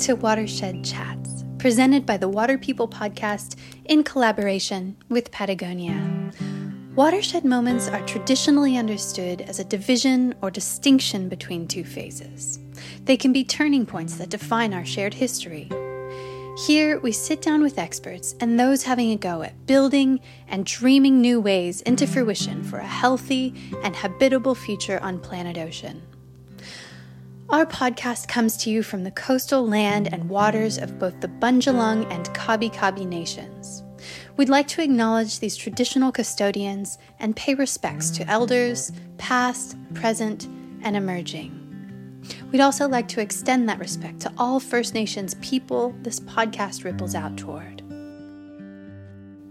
To Watershed Chats, presented by the Water People podcast in collaboration with Patagonia. Watershed moments are traditionally understood as a division or distinction between two phases. They can be turning points that define our shared history. Here, we sit down with experts and those having a go at building and dreaming new ways into fruition for a healthy and habitable future on planet Ocean. Our podcast comes to you from the coastal land and waters of both the Bundjalung and Kabi Kabi nations. We'd like to acknowledge these traditional custodians and pay respects to elders, past, present, and emerging. We'd also like to extend that respect to all First Nations people this podcast ripples out toward.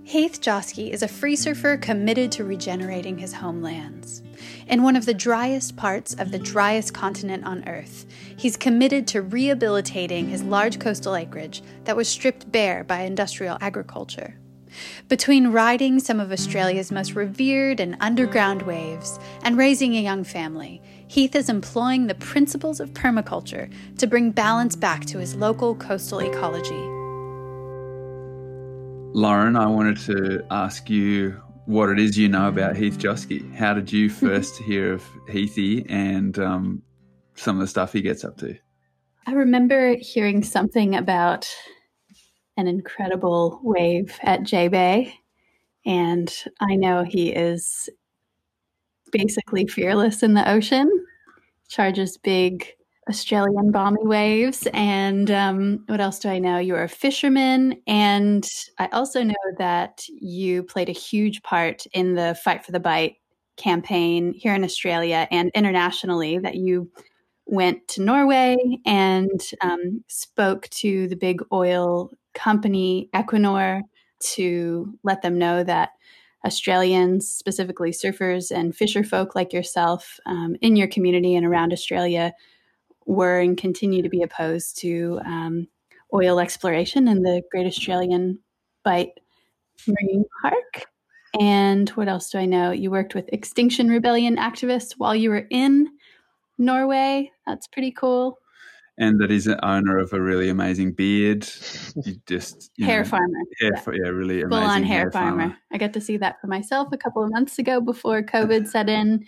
Heath Joske is a free surfer committed to regenerating his homelands. In one of the driest parts of the driest continent on Earth, he's committed to rehabilitating his large coastal acreage that was stripped bare by industrial agriculture. Between riding some of Australia's most revered and underground waves and raising a young family, Heath is employing the principles of permaculture to bring balance back to his local coastal ecology. Lauren, I wanted to ask you what it is you know about Heath Joske. How did you first hear of Heathy and um, some of the stuff he gets up to? I remember hearing something about an incredible wave at J Bay, and I know he is basically fearless in the ocean, charges big Australian bommie waves. And um, what else do I know? You're a fisherman. And I also know that you played a huge part in the Fight for the Bight campaign here in Australia and internationally, that you went to Norway and um, spoke to the big oil company Equinor to let them know that Australians, specifically surfers and fisher folk like yourself um, in your community and around Australia, were and continue to be opposed to um, oil exploration in the Great Australian Bight Marine Park. And what else do I know? You worked with Extinction Rebellion activists while you were in Norway. That's pretty cool. And that is an owner of a really amazing beard. You just you hair know, farmer. Hair, yeah, yeah really full on hair, hair farmer. farmer. I got to see that for myself a couple of months ago before COVID set in.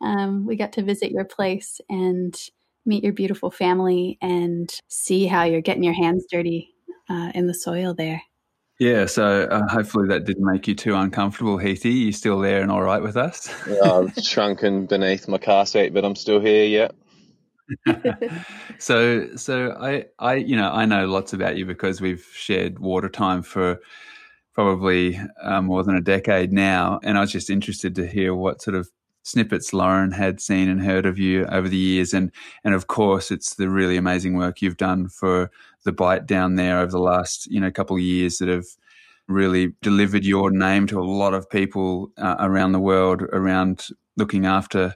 Um, we got to visit your place and meet your beautiful family and see how you're getting your hands dirty uh, in the soil there. Yeah, so uh, hopefully that didn't make you too uncomfortable, Heathy. You still there and all right with us? yeah, I've shrunken beneath my car seat, but I'm still here. Yeah. so, so I, I, you know, I know lots about you because we've shared water time for probably uh, more than a decade now, and I was just interested to hear what sort of snippets Lauren had seen and heard of you over the years. And, and of course, it's the really amazing work you've done for the Bight down there over the last, you know, couple of years that have really delivered your name to a lot of people uh, around the world around looking after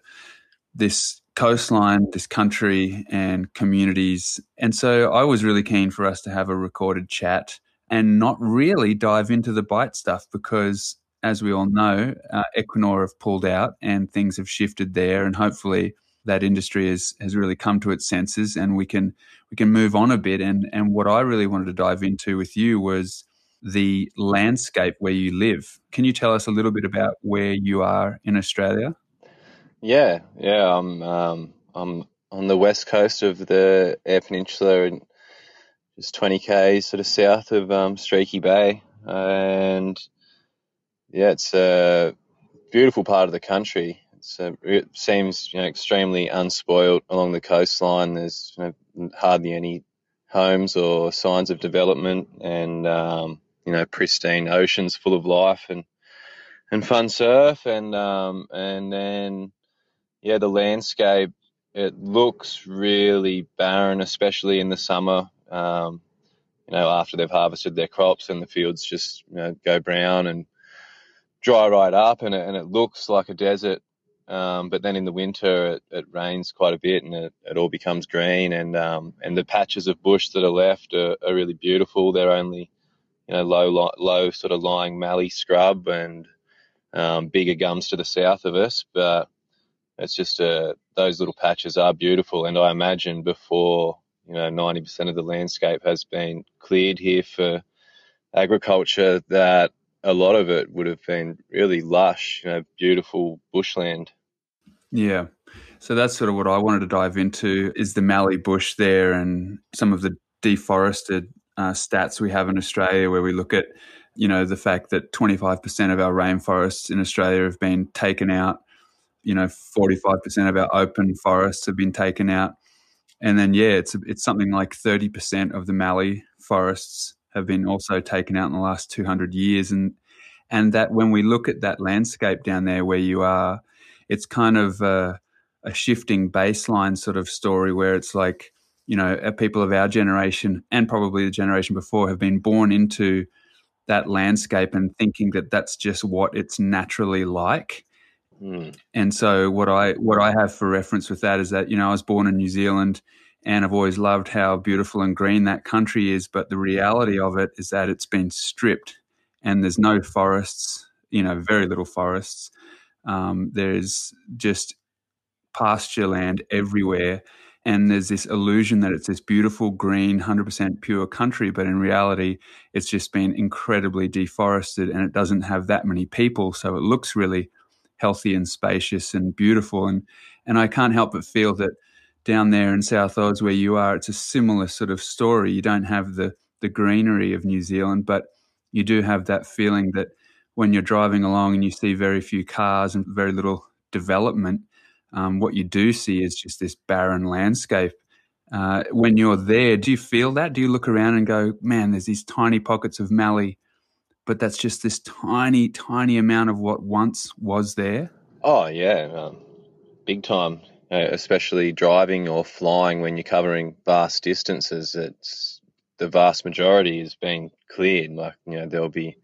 this coastline, this country and communities. And so I was really keen for us to have a recorded chat and not really dive into the Bight stuff because as we all know, uh, Equinor have pulled out and things have shifted there, and hopefully that industry has has really come to its senses, and we can we can move on a bit. And and what I really wanted to dive into with you was the landscape where you live. Can you tell us a little bit about where you are in Australia? Yeah, yeah, I'm um, I'm on the west coast of the Eyre Peninsula, and just 20 k's sort of south of um, Streaky Bay, and yeah, it's a beautiful part of the country. A, it seems you know extremely unspoiled along the coastline. There's you know, hardly any homes or signs of development, and um, you know pristine oceans full of life and and fun surf, and um, and then yeah, the landscape it looks really barren, especially in the summer. Um, you know, after they've harvested their crops and the fields just you know, go brown and dry right up and it, and it looks like a desert. Um, but then in the winter it, it, rains quite a bit and it, it all becomes green and um, and the patches of bush that are left are, are really beautiful. They're only you know low low sort of lying mallee scrub and um, bigger gums to the south of us, but it's just uh, those little patches are beautiful. And I imagine before you know, 90% of the landscape has been cleared here for agriculture, that a lot of it would have been really lush, you know, beautiful bushland. Yeah. So that's sort of what I wanted to dive into is the Mallee bush there and some of the deforested uh, stats we have in Australia where we look at, you know, the fact that 25% of our rainforests in Australia have been taken out, you know, 45% of our open forests have been taken out. And then, yeah, it's, it's something like 30% of the Mallee forests have been also taken out in the last 200 years. And, and that when we look at that landscape down there where you are, it's kind of a, a shifting baseline sort of story where it's like, you know, people of our generation and probably the generation before have been born into that landscape and thinking that that's just what it's naturally like. Mm. And so what I what I have for reference with that is that you know I was born in New Zealand and I've always loved how beautiful and green that country is but the reality of it is that it's been stripped and there's no forests you know very little forests. Um, there's just pasture land everywhere. And there's this illusion that it's this beautiful green 100% pure country but in reality it's just been incredibly deforested and it doesn't have that many people. So it looks really healthy and spacious and beautiful. And and I can't help but feel that down there in South Oz where you are, it's a similar sort of story. You don't have the the greenery of New Zealand, but you do have that feeling that when you're driving along and you see very few cars and very little development, um, what you do see is just this barren landscape. Uh, when you're there, do you feel that? Do you look around and go, man, there's these tiny pockets of Mallee but that's just this tiny, tiny amount of what once was there. Oh yeah, um, big time. Uh, especially driving or flying when you're covering vast distances. It's the vast majority is being cleared. Like you know, there'll be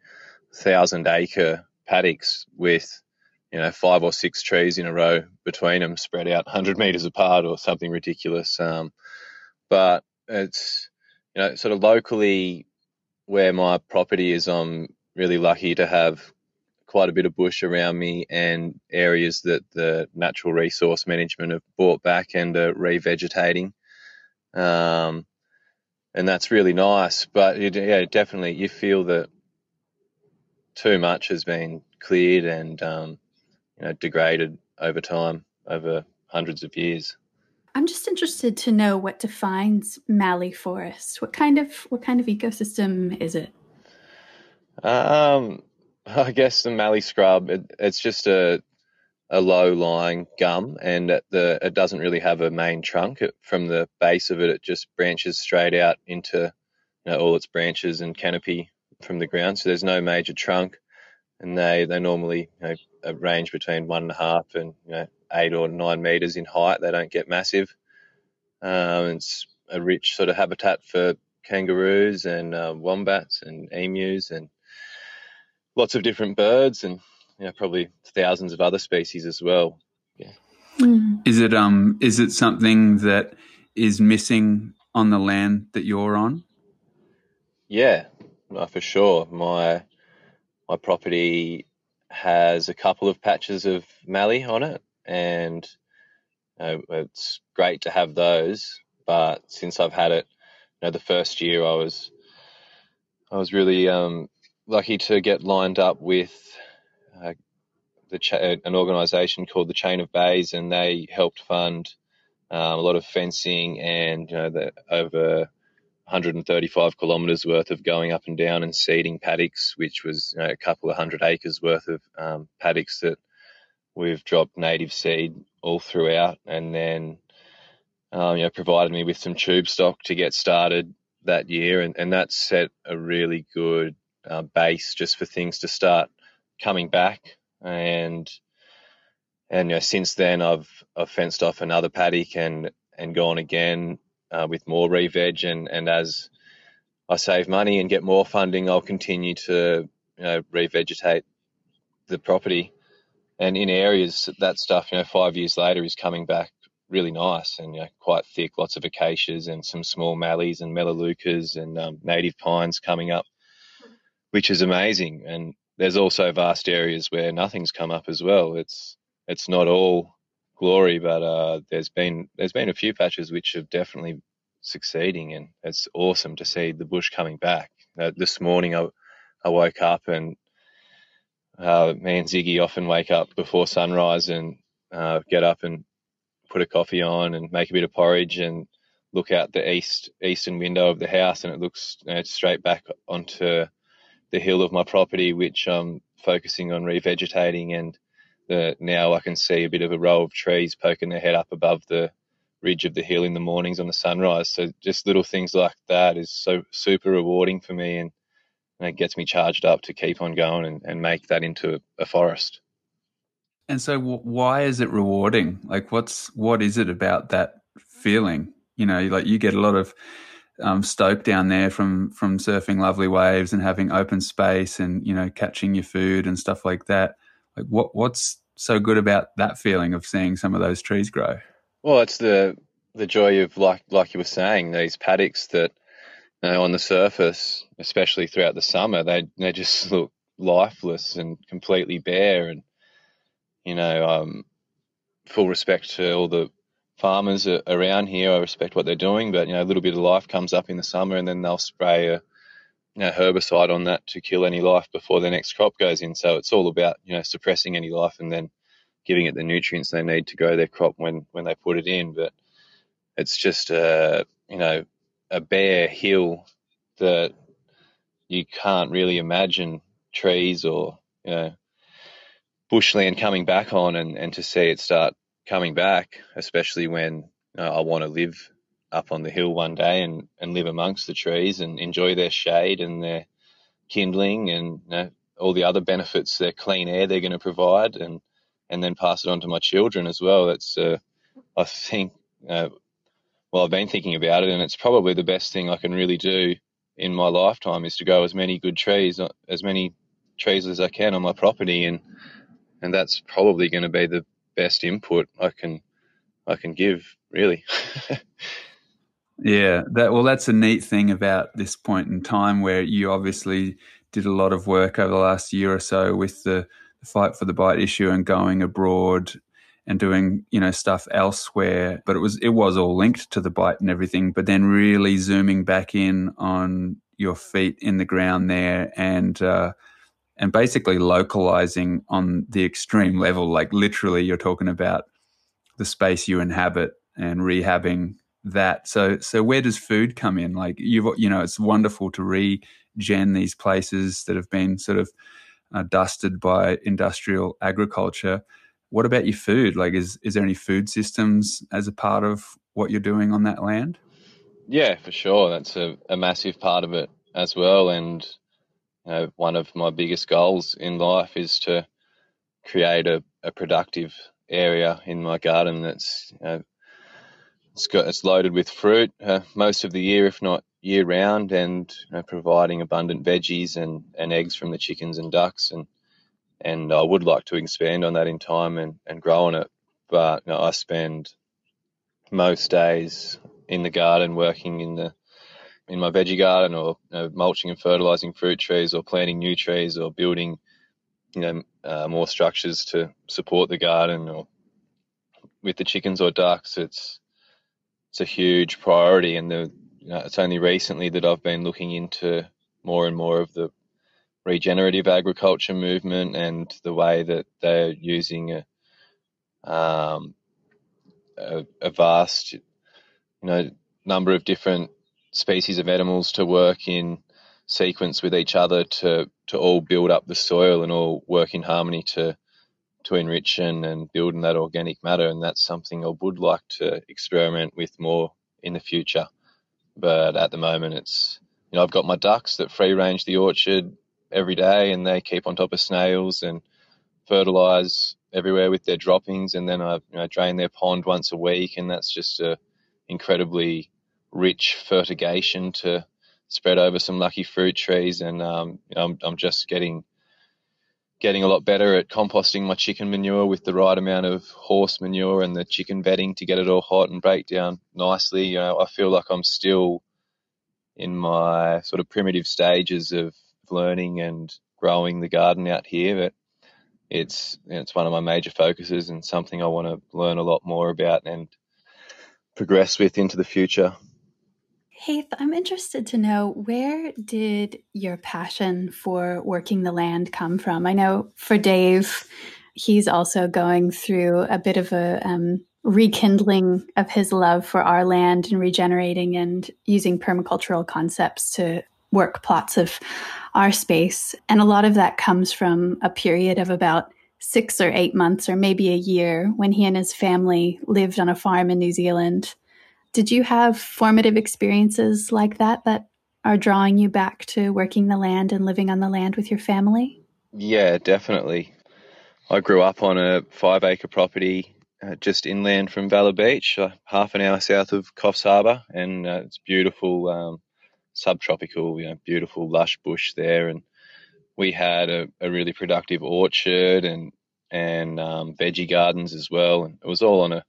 thousand acre paddocks with you know five or six trees in a row between them, spread out 100 meters apart or something ridiculous. Um, but it's you know sort of locally where my property is, I'm really lucky to have quite a bit of bush around me and areas that the natural resource management have brought back and are revegetating. Um, and that's really nice. But it, yeah, definitely you feel that too much has been cleared and um, you know degraded over time, over hundreds of years. I'm just interested to know what defines Mallee forest. What kind of what kind of ecosystem is it? Um, I guess the Mallee scrub. It, it's just a a low lying gum, and the it doesn't really have a main trunk. It, from the base of it, it just branches straight out into you know, all its branches and canopy from the ground. So there's no major trunk, and they they normally you know, range between one and a half and you know, eight or nine meters in height. They don't get massive. Um, it's a rich sort of habitat for kangaroos and uh, wombats and emus and lots of different birds and you know, probably thousands of other species as well. Yeah. Mm. Is it um is it something that is missing on the land that you're on? Yeah, for sure. My my property has a couple of patches of mallee on it, and you know, it's great to have those. But since I've had it, you know, the first year I was I was really um, lucky to get lined up with uh, the cha- an organisation called the Chain of Bays, and they helped fund um, a lot of fencing and you know the over 135 kilometres worth of going up and down and seeding paddocks, which was you know, a couple of hundred acres worth of um, paddocks that we've dropped native seed all throughout, and then um, you know provided me with some tube stock to get started that year, and, and that set a really good uh, base just for things to start coming back. And and you know, since then, I've I've fenced off another paddock and and gone again uh, with more re-veg. And and as I save money and get more funding, I'll continue to you know revegetate the property. And in areas that stuff, you know, five years later is coming back really nice and you know, quite thick, lots of acacias and some small mallees and melaleucas and um, native pines coming up which is amazing. And there's also vast areas where nothing's come up as well. It's it's not all glory, but uh, there's been there's been a few patches which have definitely succeeding, and it's awesome to see the bush coming back. Uh, this morning, I, I woke up and uh, me and Ziggy often wake up before sunrise and uh, get up and put a coffee on and make a bit of porridge and look out the east eastern window of the house and it looks you know, straight back onto the hill of my property, which I'm focusing on revegetating. And the, now I can see a bit of a row of trees poking their head up above the ridge of the hill in the mornings on the sunrise. So just little things like that is so super rewarding for me and, and it gets me charged up to keep on going and, and make that into a forest. And so, why is it rewarding? Like, what's what is it about that feeling? You know, like you get a lot of um, stoke down there from from surfing lovely waves and having open space and you know catching your food and stuff like that. Like, what what's so good about that feeling of seeing some of those trees grow? Well, it's the the joy of like like you were saying these paddocks that you know, on the surface, especially throughout the summer, they they just look lifeless and completely bare and you know, um, full respect to all the farmers around here. I respect what they're doing, but you know, a little bit of life comes up in the summer, and then they'll spray a you know, herbicide on that to kill any life before the next crop goes in. So it's all about you know suppressing any life and then giving it the nutrients they need to grow their crop when when they put it in. But it's just a you know a bare hill that you can't really imagine trees or you know bushland coming back on and, and to see it start coming back, especially when uh, I want to live up on the hill one day and, and live amongst the trees and enjoy their shade and their kindling and you know, all the other benefits, their clean air they're going to provide, and and then pass it on to my children as well. It's uh, I think uh, well I've been thinking about it, and it's probably the best thing I can really do in my lifetime is to grow as many good trees, uh, as many trees as I can on my property, and and that's probably going to be the best input I can I can give, really. yeah, that well, that's a neat thing about this point in time where you obviously did a lot of work over the last year or so with the, the fight for the Bight issue and going abroad and doing you know stuff elsewhere but it was it was all linked to the Bight and everything but then really zooming back in on your feet in the ground there and uh, and basically localizing on the extreme level. Like literally, you're talking about the space you inhabit and rehabbing that. So, so where does food come in? Like you've, you know, it's wonderful to regen these places that have been sort of uh, dusted by industrial agriculture. What about your food? Like, is is there any food systems as a part of what you're doing on that land? Yeah, for sure. That's a, a massive part of it as well. And you know, one of my biggest goals in life is to create a, a productive area in my garden that's you know, it's got it's loaded with fruit uh, most of the year, if not year round, and you know, providing abundant veggies and, and eggs from the chickens and ducks, and and I would like to expand on that in time and, and grow on it, but you know, I spend most days in the garden working in the in my veggie garden or you know, mulching and fertilizing fruit trees or planting new trees or building you know uh, more structures to support the garden or with the chickens or ducks it's it's a huge priority. And the you know, it's only recently that I've been looking into more and more of the regenerative agriculture movement and the way that they're using a, um, a, a vast you know number of different species of animals to work in sequence with each other to to all build up the soil and all work in harmony to to enrich and, and build in that organic matter. And that's something I would like to experiment with more in the future. But at the moment it's you know I've got my ducks that free range the orchard every day and they keep on top of snails and fertilize everywhere with their droppings. And then I you know, drain their pond once a week. And that's just a incredibly rich fertigation to spread over some lucky fruit trees, and um, I'm, I'm just getting getting a lot better at composting my chicken manure with the right amount of horse manure and the chicken bedding to get it all hot and break down nicely. You know, I feel like I'm still in my sort of primitive stages of learning and growing the garden out here, but it's it's one of my major focuses and something I want to learn a lot more about and progress with into the future. Heath, I'm interested to know where did your passion for working the land come from? I know for Dave, he's also going through a bit of a um, rekindling of his love for our land and regenerating and using permacultural concepts to work plots of our space. And a lot of that comes from a period of about six or eight months, or maybe a year, when he and his family lived on a farm in New Zealand. Did you have formative experiences like that that are drawing you back to working the land and living on the land with your family? Yeah, definitely. I grew up on a five acre property uh, just inland from Valla Beach, uh, half an hour south of Coffs Harbour, and uh, it's beautiful, um, subtropical, you know, beautiful lush bush there, and we had a, a really productive orchard and and um, veggie gardens as well, and it was all on a, a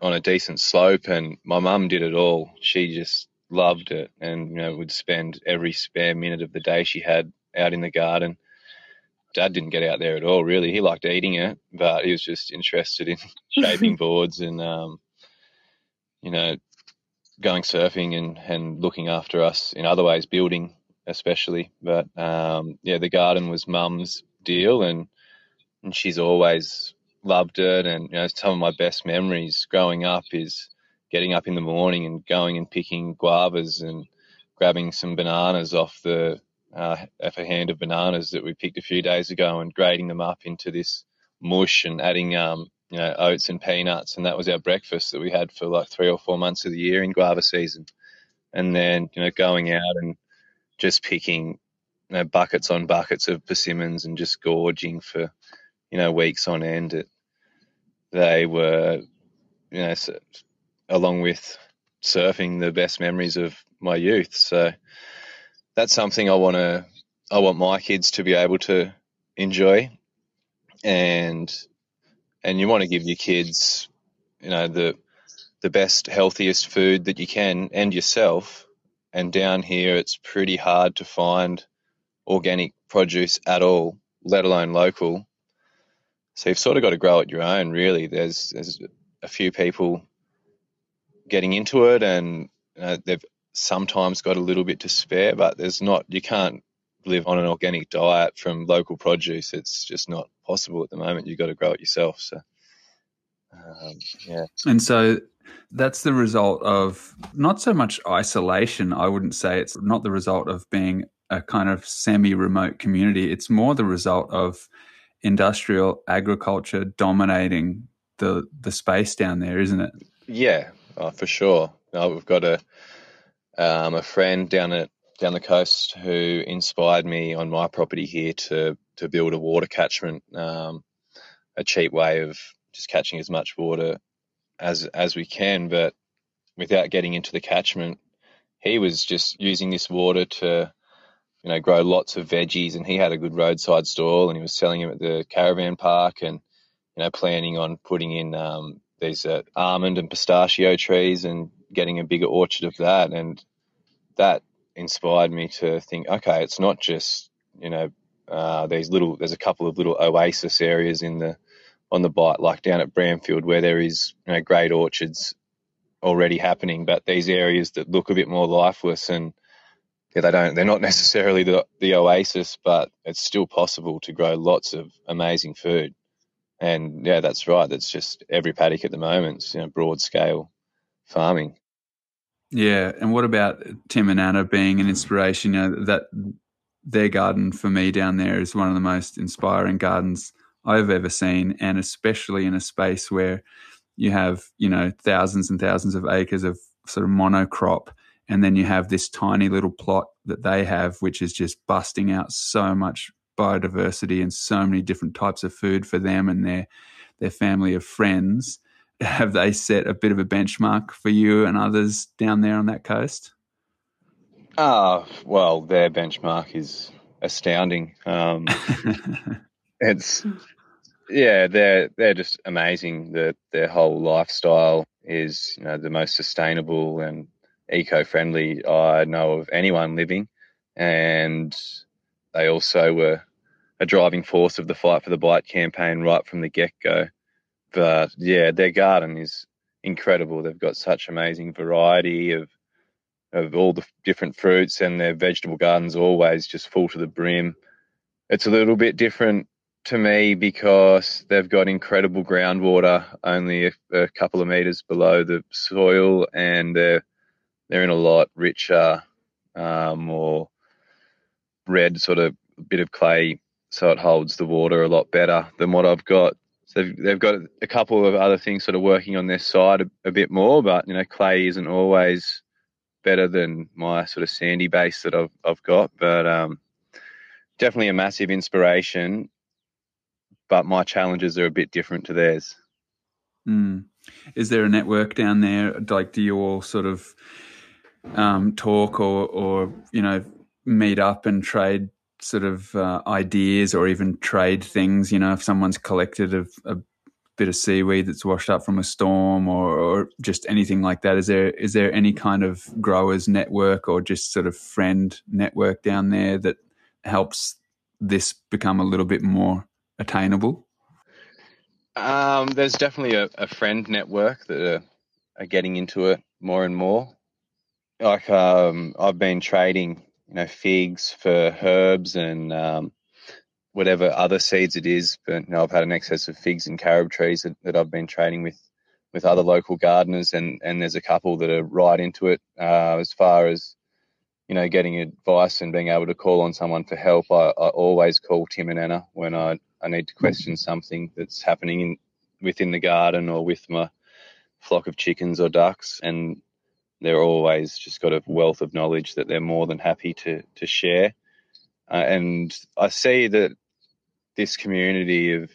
on a decent slope. And my mum did it all. She just loved it, and you know would spend every spare minute of the day she had out in the garden. Dad didn't get out there at all, really. He liked eating it, but he was just interested in shaping boards and, um, you know, going surfing and, and looking after us in other ways, building especially. But um, yeah, the garden was mum's deal, and and she's always loved it. And you know, some of my best memories growing up is getting up in the morning and going and picking guavas and grabbing some bananas off the uh, off a hand of bananas that we picked a few days ago and grating them up into this mush and adding um, you know oats and peanuts and that was our breakfast that we had for like three or four months of the year in guava season and then you know going out and just picking you know, buckets on buckets of persimmons and just gorging for you know weeks on end it, they were you know along with surfing the best memories of my youth. So that's something I want to I want my kids to be able to enjoy. And and you want to give your kids you know the the best healthiest food that you can and yourself. And down here it's pretty hard to find organic produce at all let alone local so you've sort of got to grow it your own really there's there's a few people getting into it and uh, they've sometimes got a little bit to spare, but there's not, you can't live on an organic diet from local produce. It's just not possible at the moment. You've got to grow it yourself. So, um, yeah. And so that's the result of not so much isolation. I wouldn't say it's not the result of being a kind of semi remote community. It's more the result of industrial agriculture dominating the the space down there, isn't it? Yeah, oh, for sure. we've got a um, a friend down at down the coast who inspired me on my property here to to build a water catchment, um, a cheap way of just catching as much water as as we can, but without getting into the catchment. He was just using this water to, you know, grow lots of veggies, and he had a good roadside stall, and he was selling them at the caravan park, and you know, planning on putting in um, these uh, almond and pistachio trees and getting a bigger orchard of that, and that inspired me to think, okay, it's not just you know uh, these little. There's a couple of little oasis areas in the on the Bight, like down at Bramfield, where there is you know, great orchards already happening, but these areas that look a bit more lifeless and yeah, they don't. They're not necessarily the the oasis, but it's still possible to grow lots of amazing food. And yeah, that's right. That's just every paddock at the moment. You know, broad scale farming. Yeah, and what about Tim and Anna being an inspiration? You know that their garden for me down there is one of the most inspiring gardens I've ever seen, and especially in a space where you have you know thousands and thousands of acres of sort of monocrop, and then you have this tiny little plot that they have, which is just busting out so much biodiversity and so many different types of food for them and their their family of friends have they set a bit of a benchmark for you and others down there on that coast? Ah, uh, well, their benchmark is astounding. Um, it's yeah, they're they're just amazing. That their whole lifestyle is you know the most sustainable and eco-friendly I know of anyone living, and they also were a driving force of the fight for the Bight campaign right from the get-go. But yeah, their garden is incredible. They've got such amazing variety of of all the different fruits, and their vegetable gardens always just full to the brim. It's a little bit different to me because they've got incredible groundwater only a, a couple of meters below the soil, and they're they're in a lot richer, um, more red sort of bit of clay, so it holds the water a lot better than what I've got. So they've, they've got a couple of other things sort of working on their side a, a bit more, but you know, clay isn't always better than my sort of sandy base that I've I've got. But um, definitely a massive inspiration. But my challenges are a bit different to theirs. Mm. Is there a network down there? Like, do you all sort of um, talk or, or you know, meet up and trade sort of uh, ideas or even trade things? You know, if someone's collected a, a bit of seaweed that's washed up from a storm or, or, just anything like that? Is there is there any kind of growers network or just sort of friend network down there that helps this become a little bit more attainable? Um, there's definitely a, a, friend network that are, are, getting into it more and more. Like um, I've been trading, you know, figs for herbs and um, whatever other seeds it is. But you know, I've had an excess of figs and carob trees that, that I've been trading with with other local gardeners, and and there's a couple that are right into it. Uh, as far as you know, getting advice and being able to call on someone for help, I, I always call Tim and Anna when I I need to question something that's happening in within the garden or with my flock of chickens or ducks, and they're always just got a wealth of knowledge that they're more than happy to to share. Uh, and I see that this community of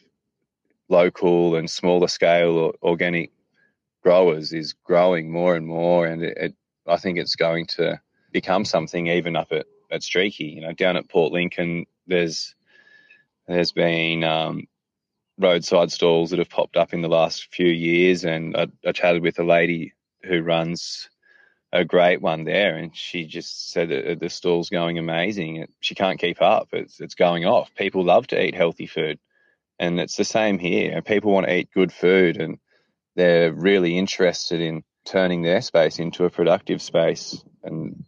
local and smaller scale organic growers is growing more and more, and it, it, I think it's going to become something even up at, at Streaky. You know, down at Port Lincoln, there's there's been um, roadside stalls that have popped up in the last few years, and I, I chatted with a lady who runs a great one there, and she just said that the stall's going amazing. She can't keep up; it's it's going off. People love to eat healthy food, and it's the same here. People want to eat good food, and they're really interested in turning their space into a productive space. And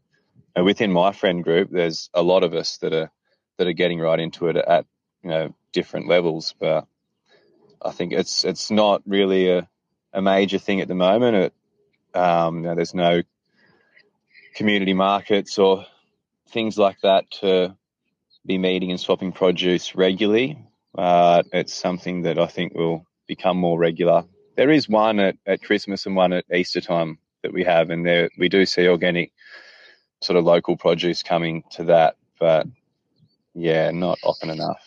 within my friend group, there's a lot of us that are that are getting right into it at you know different levels. But I think it's it's not really a, a major thing at the moment. It, um, you know, there's no community markets or things like that to be meeting and swapping produce regularly. Uh, it's something that I think will become more regular. There is one at, at Christmas and one at Easter time that we have, and there we do see organic sort of local produce coming to that, but yeah, not often enough.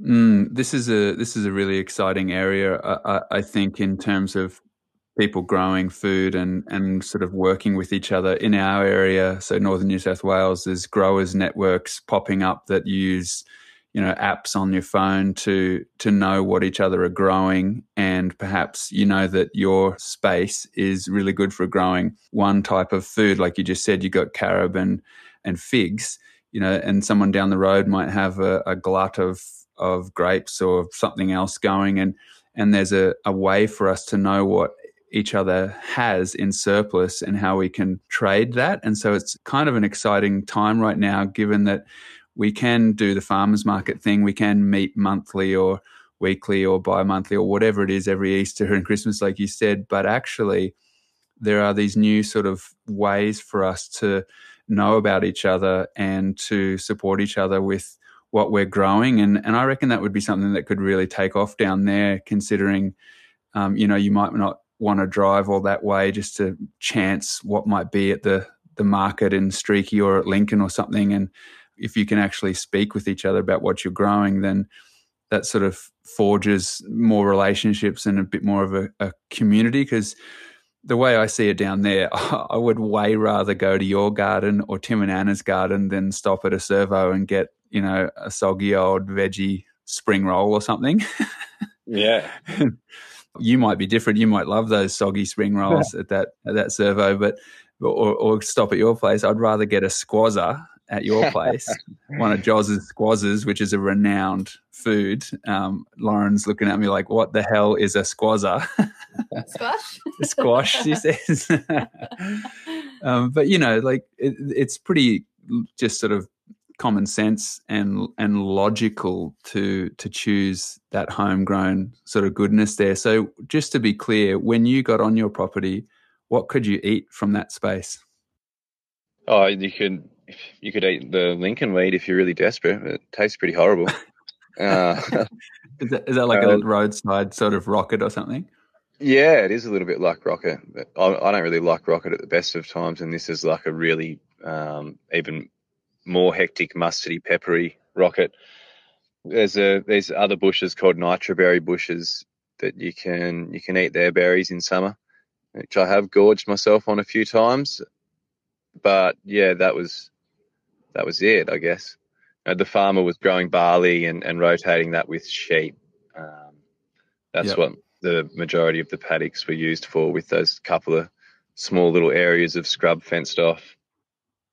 Mm, this is a this is a really exciting area. I, I, think in terms of people growing food and, and sort of working with each other in our area. So northern New South Wales, there's growers networks popping up that use, you know, apps on your phone to to know what each other are growing, and perhaps you know that your space is really good for growing one type of food, like you just said, you got carob and and figs, you know, and someone down the road might have a, a glut of of grapes or something else going, and and there's a, a way for us to know what each other has in surplus and how we can trade that. And so it's kind of an exciting time right now, given that we can do the farmers market thing. We can meet monthly or weekly or bi monthly or whatever it is every Easter and Christmas, like you said. But actually, there are these new sort of ways for us to know about each other and to support each other with what we're growing. And, and I reckon that would be something that could really take off down there, considering, um, you know, you might not want to drive all that way just to chance what might be at the the market in Streaky or at Lincoln or something. And if you can actually speak with each other about what you're growing, then that sort of forges more relationships and a bit more of a, a community. Because the way I see it down there, I would way rather go to your garden or Tim and Anna's garden than stop at a servo and get you know a soggy old veggie spring roll or something. Yeah. you might be different. You might love those soggy spring rolls at that at that servo, but or, or stop at your place. I'd rather get a squazzer at your place, one of Joz's squazzes, which is a renowned food. Um, Lauren's looking at me like, "What the hell is a squazzer?" Squash. squash, she says. um, but you know, like it, it's pretty just sort of common sense and and logical to to choose that homegrown sort of goodness there. So just to be clear, when you got on your property, what could you eat from that space? Oh, you could you could eat the Lincoln weed if you're really desperate. It tastes pretty horrible. uh, is, that, is that like uh, a roadside sort of rocket or something? Yeah, it is a little bit like rocket. But I, I, don't really like rocket at the best of times, and this is like a really um, even more hectic, mustardy, peppery rocket. There's a there's other bushes called nitroberry bushes that you can you can eat their berries in summer, which I have gorged myself on a few times. But yeah, that was that was it, I guess. You know, the farmer was growing barley and, and rotating that with sheep. Um, that's yep. what the majority of the paddocks were used for, with those couple of small little areas of scrub fenced off.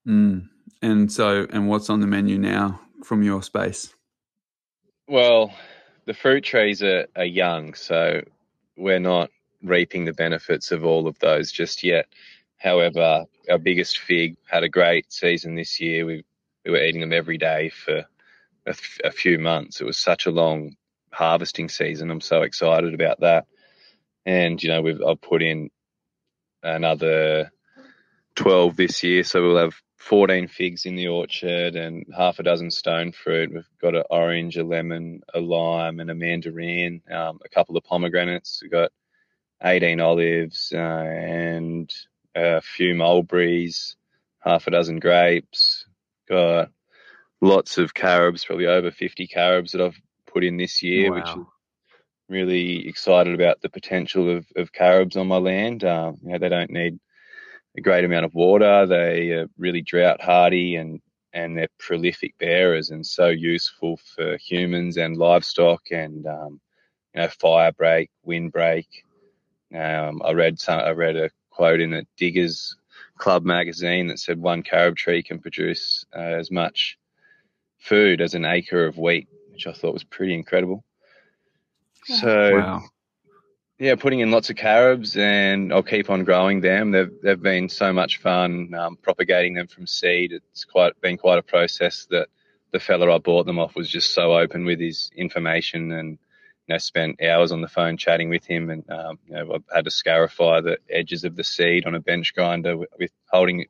Mm. And so, and what's on the menu now from your space? Well, the fruit trees are, are young, so we're not reaping the benefits of all of those just yet. However, our biggest fig had a great season this year. We we were eating them every day for a, few months. It was such a long harvesting season. I'm so excited about that. And you know, we've I've put in another 12 this year, so we'll have 14 figs in the orchard and half a dozen stone fruit. We've got an orange, a lemon, a lime, and a mandarin, um, a couple of pomegranates. We've got 18 olives uh, and a few mulberries, half a dozen grapes. Got lots of carobs, probably over 50 carobs that I've put in this year, wow. which is really excited about the potential of, of carobs on my land. Um, you know, they don't need a great amount of water. They are really drought hardy and and they're prolific bearers and so useful for humans and livestock and um, you know fire break, wind break. Um, I read some, I read a quote in a Diggers Club magazine that said one carob tree can produce uh, as much food as an acre of wheat, which I thought was pretty incredible. So wow yeah, putting in lots of carobs, and I'll keep on growing them. They've they've been so much fun um, propagating them from seed. It's quite been quite a process that the fella I bought them off was just so open with his information, and you know spent hours on the phone chatting with him, and um, you know I had to scarify the edges of the seed on a bench grinder with, with holding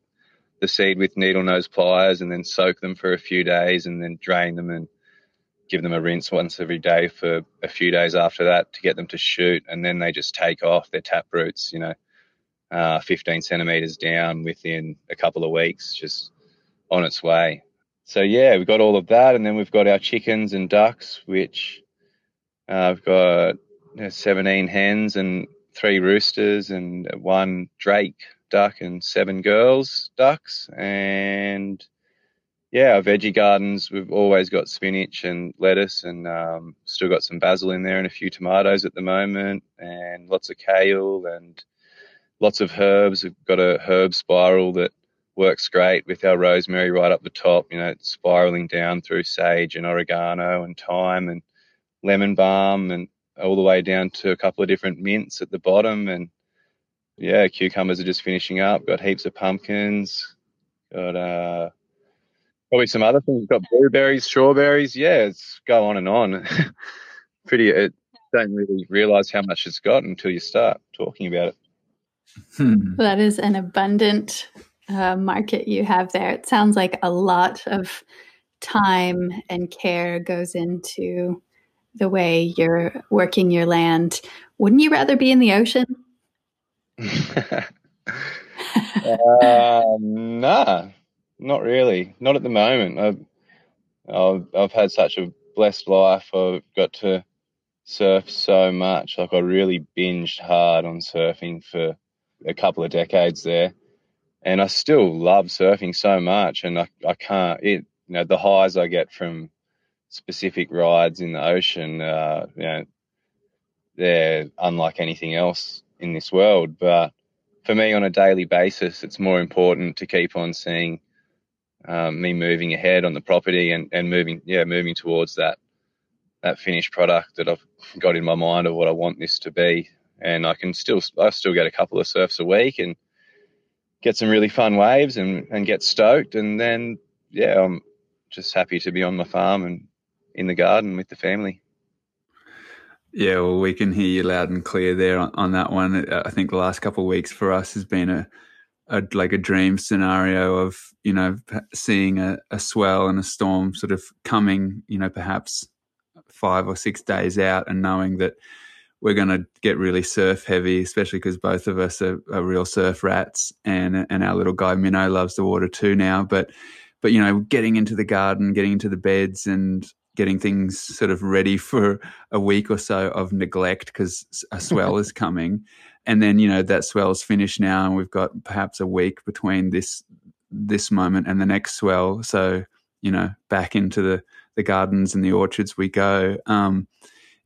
the seed with needle nose pliers, and then soak them for a few days, and then drain them and give them a rinse once every day for a few days after that to get them to shoot, and then they just take off their tap roots, you know, uh, 15 centimeters down within a couple of weeks, just on its way. So yeah, we've got all of that, and then we've got our chickens and ducks, which uh, I've got you know, 17 hens and three roosters and one drake duck and seven girls ducks and yeah, our veggie gardens, we've always got spinach and lettuce and um, still got some basil in there and a few tomatoes at the moment and lots of kale and lots of herbs. We've got a herb spiral that works great with our rosemary right up the top, you know, spiraling down through sage and oregano and thyme and lemon balm and all the way down to a couple of different mints at the bottom. And yeah, cucumbers are just finishing up. Got heaps of pumpkins. Got uh, probably some other things. We've got blueberries, strawberries. Yeah, it's go on and on. Pretty. It don't really realize how much it's got until you start talking about it. Hmm. That is an abundant uh, market you have there. It sounds like a lot of time and care goes into the way you're working your land. Wouldn't you rather be in the ocean? uh, nah, not really. Not at the moment. I've, I've, I've had such a blessed life. I've got to surf so much. Like I really binged hard on surfing for a couple of decades there, and I still love surfing so much. And I, I can't. It you know the highs I get from specific rides in the ocean. Uh, you know, they're unlike anything else in this world. But for me, on a daily basis, it's more important to keep on seeing um, me moving ahead on the property and, and moving yeah moving towards that that finished product that I've got in my mind of what I want this to be. And I can still I still get a couple of surfs a week and get some really fun waves and, and get stoked and then yeah I'm just happy to be on my farm and in the garden with the family. Yeah, well, we can hear you loud and clear there on, on that one. I think the last couple of weeks for us has been a a, like a dream scenario of you know seeing a, a swell and a storm sort of coming you know perhaps five or six days out and knowing that we're going to get really surf heavy, especially because both of us are, are, real surf rats, and and our little guy Minnow loves the water too now. But but you know, getting into the garden, getting into the beds, and getting things sort of ready for a week or so of neglect because a swell is coming and then you know that swell's finished now and we've got perhaps a week between this this moment and the next swell. So you know back into the the gardens and the orchards we go. Um,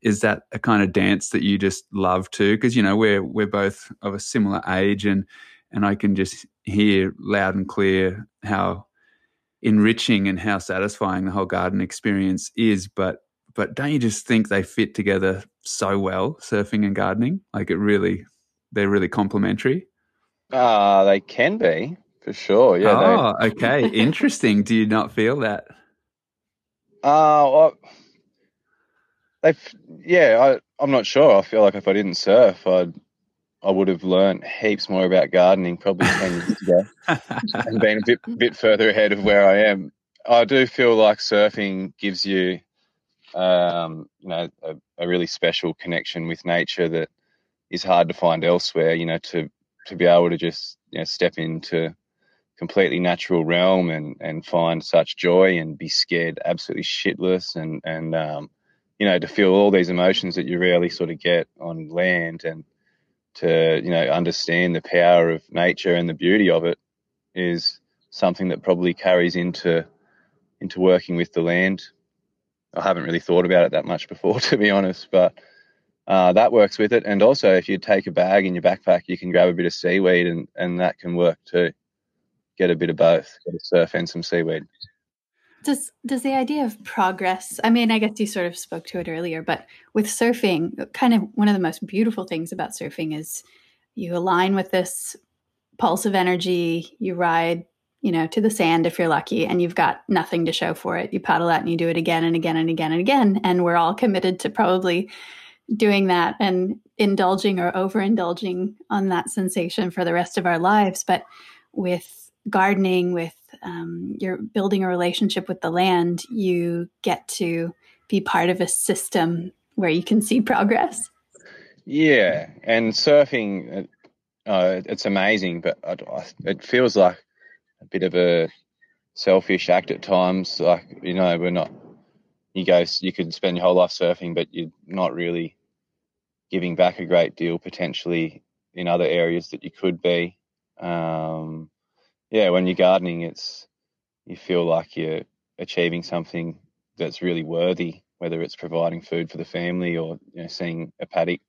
is that a kind of dance that you just love too? Because you know we're we're both of a similar age and and I can just hear loud and clear how enriching and how satisfying the whole garden experience is but but don't you just think they fit together so well surfing and gardening? Like it really they're really complementary? Uh, they can be for sure. Yeah. Oh, they... okay. Interesting. Do you not feel that? Uh, well, they, yeah, I, I'm not sure. I feel like if I didn't surf, I'd, I would have learned heaps more about gardening probably 10 years ago and been a bit, bit further ahead of where I am. I do feel like surfing gives you, um, you know, a, a really special connection with nature that is hard to find elsewhere. You know, to to be able to just you know step into completely natural realm and and find such joy and be scared absolutely shitless and and um, you know to feel all these emotions that you rarely sort of get on land and to you know understand the power of nature and the beauty of it is something that probably carries into into working with the land. I haven't really thought about it that much before, to be honest, but uh, that works with it. And also, if you take a bag in your backpack, you can grab a bit of seaweed, and, and that can work too. Get a bit of both, get a surf and some seaweed. Does does the idea of progress? I mean, I guess you sort of spoke to it earlier, but with surfing, kind of one of the most beautiful things about surfing is you align with this pulse of energy. You ride, you know, to the sand if you're lucky, and you've got nothing to show for it. You paddle out and you do it again and again and again and again, and we're all committed to probably doing that and indulging or overindulging on that sensation for the rest of our lives. But with gardening, with um, you're building a relationship with the land, you get to be part of a system where you can see progress. Yeah, and surfing, uh, it's amazing, but it feels like a bit of a selfish act at times. Like you know, we're not. You go, you could spend your whole life surfing, but you're not really giving back a great deal potentially in other areas that you could be. Um, yeah, when you're gardening, it's you feel like you're achieving something that's really worthy, whether it's providing food for the family or you know, seeing a paddock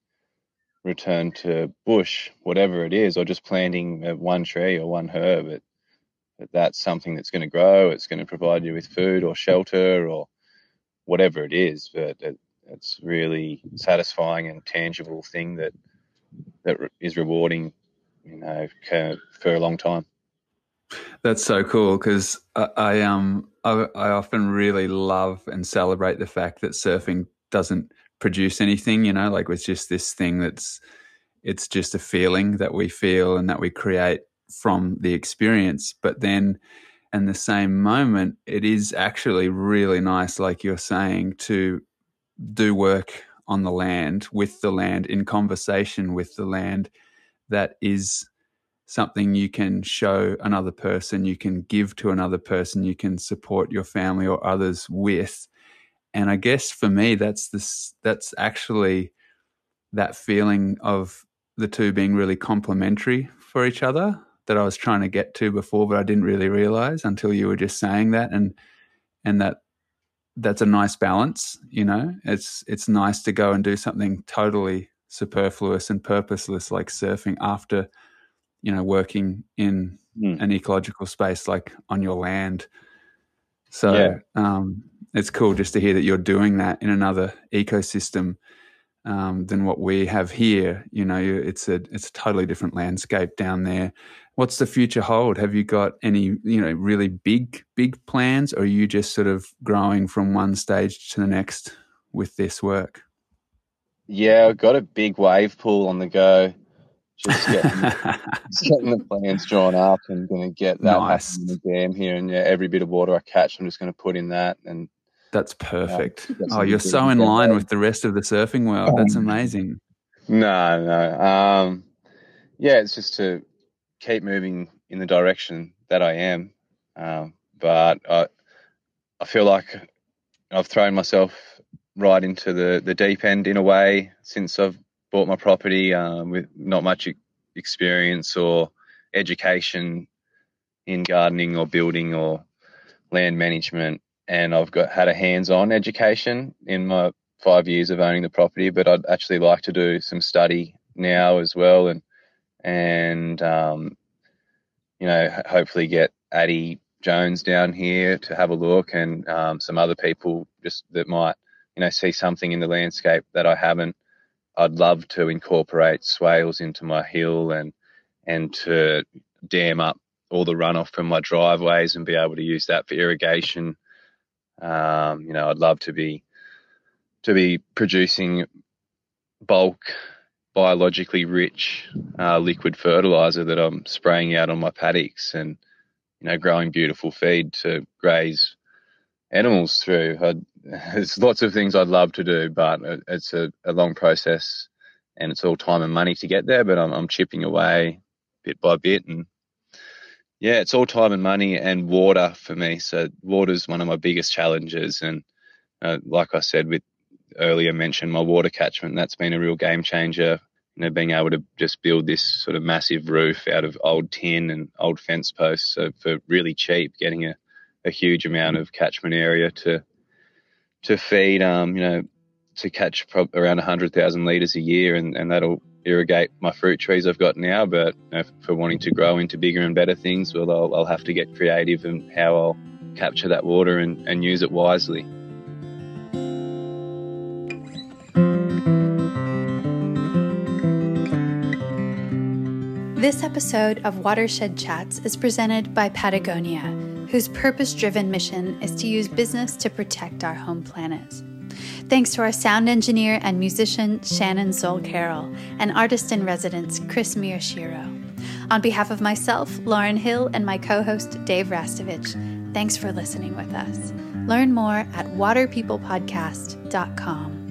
return to bush, whatever it is, or just planting one tree or one herb. It, that's something that's going to grow. It's going to provide you with food or shelter or whatever it is. But it, it's really satisfying and tangible thing that that is rewarding, you know, for a long time. That's so cool because I, I, um I, I often really love and celebrate the fact that surfing doesn't produce anything. You know, like it's just this thing that's it's just a feeling that we feel and that we create from the experience. But then, in the same moment, it is actually really nice, like you're saying, to do work on the land with the land in conversation with the land that is something you can show another person you can give to another person you can support your family or others with. And i guess for me that's this that's actually that feeling of the two being really complementary for each other that i was trying to get to before but i didn't really realize until you were just saying that and and that that's a nice balance you know it's it's nice to go and do something totally superfluous and purposeless like surfing after you know working in mm. an ecological space like on your land. So yeah. um, it's cool just to hear that you're doing that in another ecosystem um, than what we have here. You know, it's a it's a totally different landscape down there. What's the future hold? Have you got any you know really big big plans, or are you just sort of growing from one stage to the next with this work? Yeah, I've got a big wave pool on the go. Just getting, just getting the plans drawn up and going to get that nice. in the dam here. And yeah, every bit of water I catch, I'm just going to put in that and that's perfect. oh, you're so in line with the rest of the surfing world. That's um, amazing. No, no. Um, yeah, it's just to keep moving in the direction that I am. Um, but I, I feel like I've thrown myself right into the, the deep end in a way since I've bought my property um, with not much experience or education in gardening or building or land management and I've got had a hands-on education in my five years of owning the property, but I'd actually like to do some study now as well, and and um, you know hopefully get Addie Jones down here to have a look, and um, some other people just that might you know see something in the landscape that I haven't. I'd love to incorporate swales into my hill and and to dam up all the runoff from my driveways and be able to use that for irrigation um, you know, I'd love to be to be producing bulk biologically rich uh, liquid fertilizer that I'm spraying out on my paddocks and you know growing beautiful feed to graze animals through. I'd, there's lots of things I'd love to do, but it's a, a, long process and it's all time and money to get there. But I'm, I'm chipping away bit by bit and yeah, it's all time and money and water for me. So water is one of my biggest challenges. And uh, like I said with earlier mentioned, my water catchment, that's been a real game changer. You know, being able to just build this sort of massive roof out of old tin and old fence posts so for really cheap, getting a, a huge amount of catchment area to to feed, um, you know, to catch around 100,000 litres a year, and, and that'll irrigate my fruit trees I've got now, but you know, for wanting to grow into bigger and better things, well, I'll, I'll have to get creative in how I'll capture that water and, and use it wisely. This episode of Watershed Chats is presented by Patagonia, whose purpose driven mission is to use business to protect our home planet. Thanks to our sound engineer and musician Shannon Soul Carroll and artist in residence Chris Miyashiro. On behalf of myself, Lauren Hill, and my co host Dave Rastovich, thanks for listening with us. Learn more at waterpeoplepodcast.com.